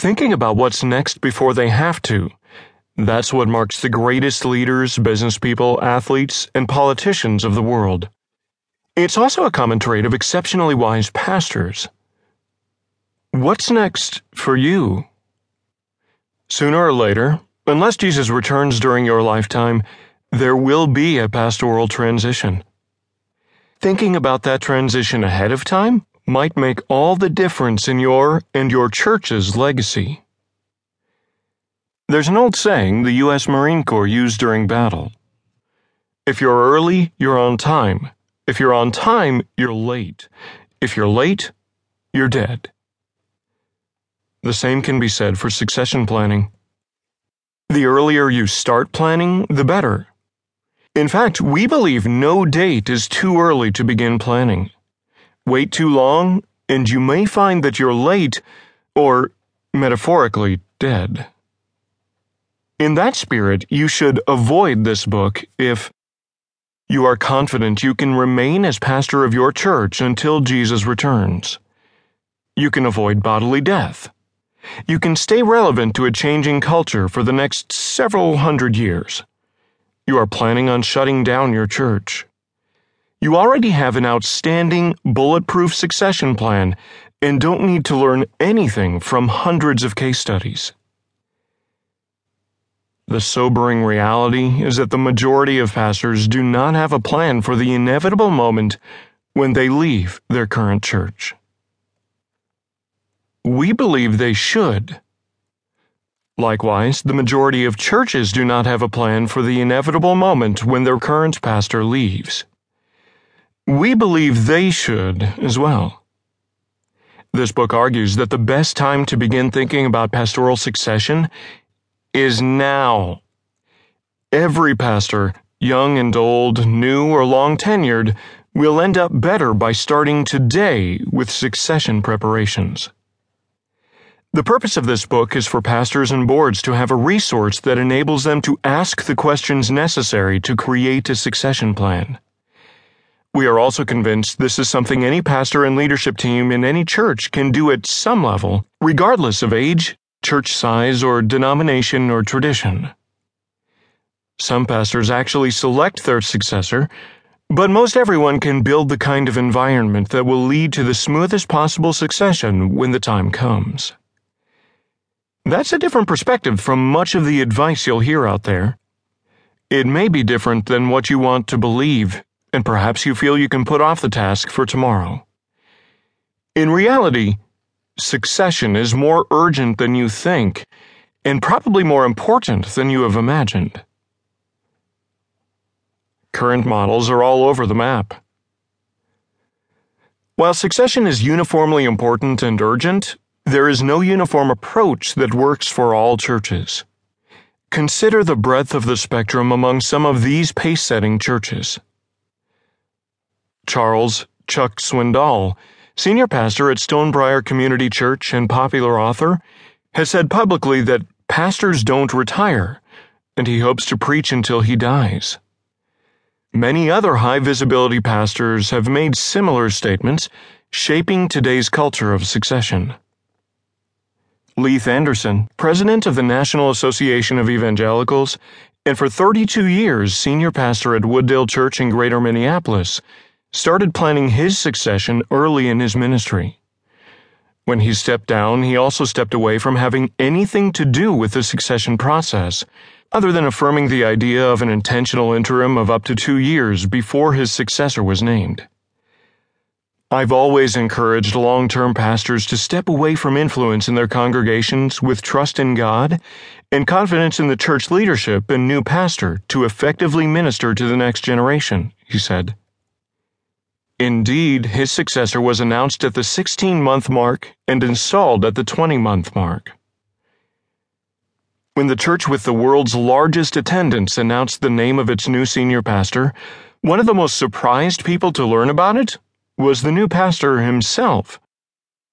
thinking about what's next before they have to. That's what marks the greatest leaders, business people, athletes, and politicians of the world. It's also a common trait of exceptionally wise pastors. What's next for you? Sooner or later, unless Jesus returns during your lifetime, there will be a pastoral transition. Thinking about that transition ahead of time might make all the difference in your and your church's legacy. There's an old saying the U.S. Marine Corps used during battle. If you're early, you're on time. If you're on time, you're late. If you're late, you're dead. The same can be said for succession planning. The earlier you start planning, the better. In fact, we believe no date is too early to begin planning. Wait too long, and you may find that you're late, or, metaphorically, dead. In that spirit, you should avoid this book if you are confident you can remain as pastor of your church until Jesus returns. You can avoid bodily death. You can stay relevant to a changing culture for the next several hundred years. You are planning on shutting down your church. You already have an outstanding, bulletproof succession plan and don't need to learn anything from hundreds of case studies. The sobering reality is that the majority of pastors do not have a plan for the inevitable moment when they leave their current church. We believe they should. Likewise, the majority of churches do not have a plan for the inevitable moment when their current pastor leaves. We believe they should as well. This book argues that the best time to begin thinking about pastoral succession is now. Every pastor, young and old, new or long tenured, will end up better by starting today with succession preparations. The purpose of this book is for pastors and boards to have a resource that enables them to ask the questions necessary to create a succession plan. We are also convinced this is something any pastor and leadership team in any church can do at some level, regardless of age, church size, or denomination or tradition. Some pastors actually select their successor, but most everyone can build the kind of environment that will lead to the smoothest possible succession when the time comes. That's a different perspective from much of the advice you'll hear out there. It may be different than what you want to believe, and perhaps you feel you can put off the task for tomorrow. In reality, succession is more urgent than you think, and probably more important than you have imagined. Current models are all over the map. While succession is uniformly important and urgent, there is no uniform approach that works for all churches. Consider the breadth of the spectrum among some of these pace setting churches. Charles Chuck Swindoll senior pastor at Stonebriar Community Church and popular author, has said publicly that pastors don't retire, and he hopes to preach until he dies. Many other high visibility pastors have made similar statements, shaping today's culture of succession. Leith Anderson, president of the National Association of Evangelicals, and for 32 years senior pastor at Wooddale Church in Greater Minneapolis, started planning his succession early in his ministry. When he stepped down, he also stepped away from having anything to do with the succession process, other than affirming the idea of an intentional interim of up to two years before his successor was named. I've always encouraged long term pastors to step away from influence in their congregations with trust in God and confidence in the church leadership and new pastor to effectively minister to the next generation, he said. Indeed, his successor was announced at the 16 month mark and installed at the 20 month mark. When the church with the world's largest attendance announced the name of its new senior pastor, one of the most surprised people to learn about it was the new pastor himself.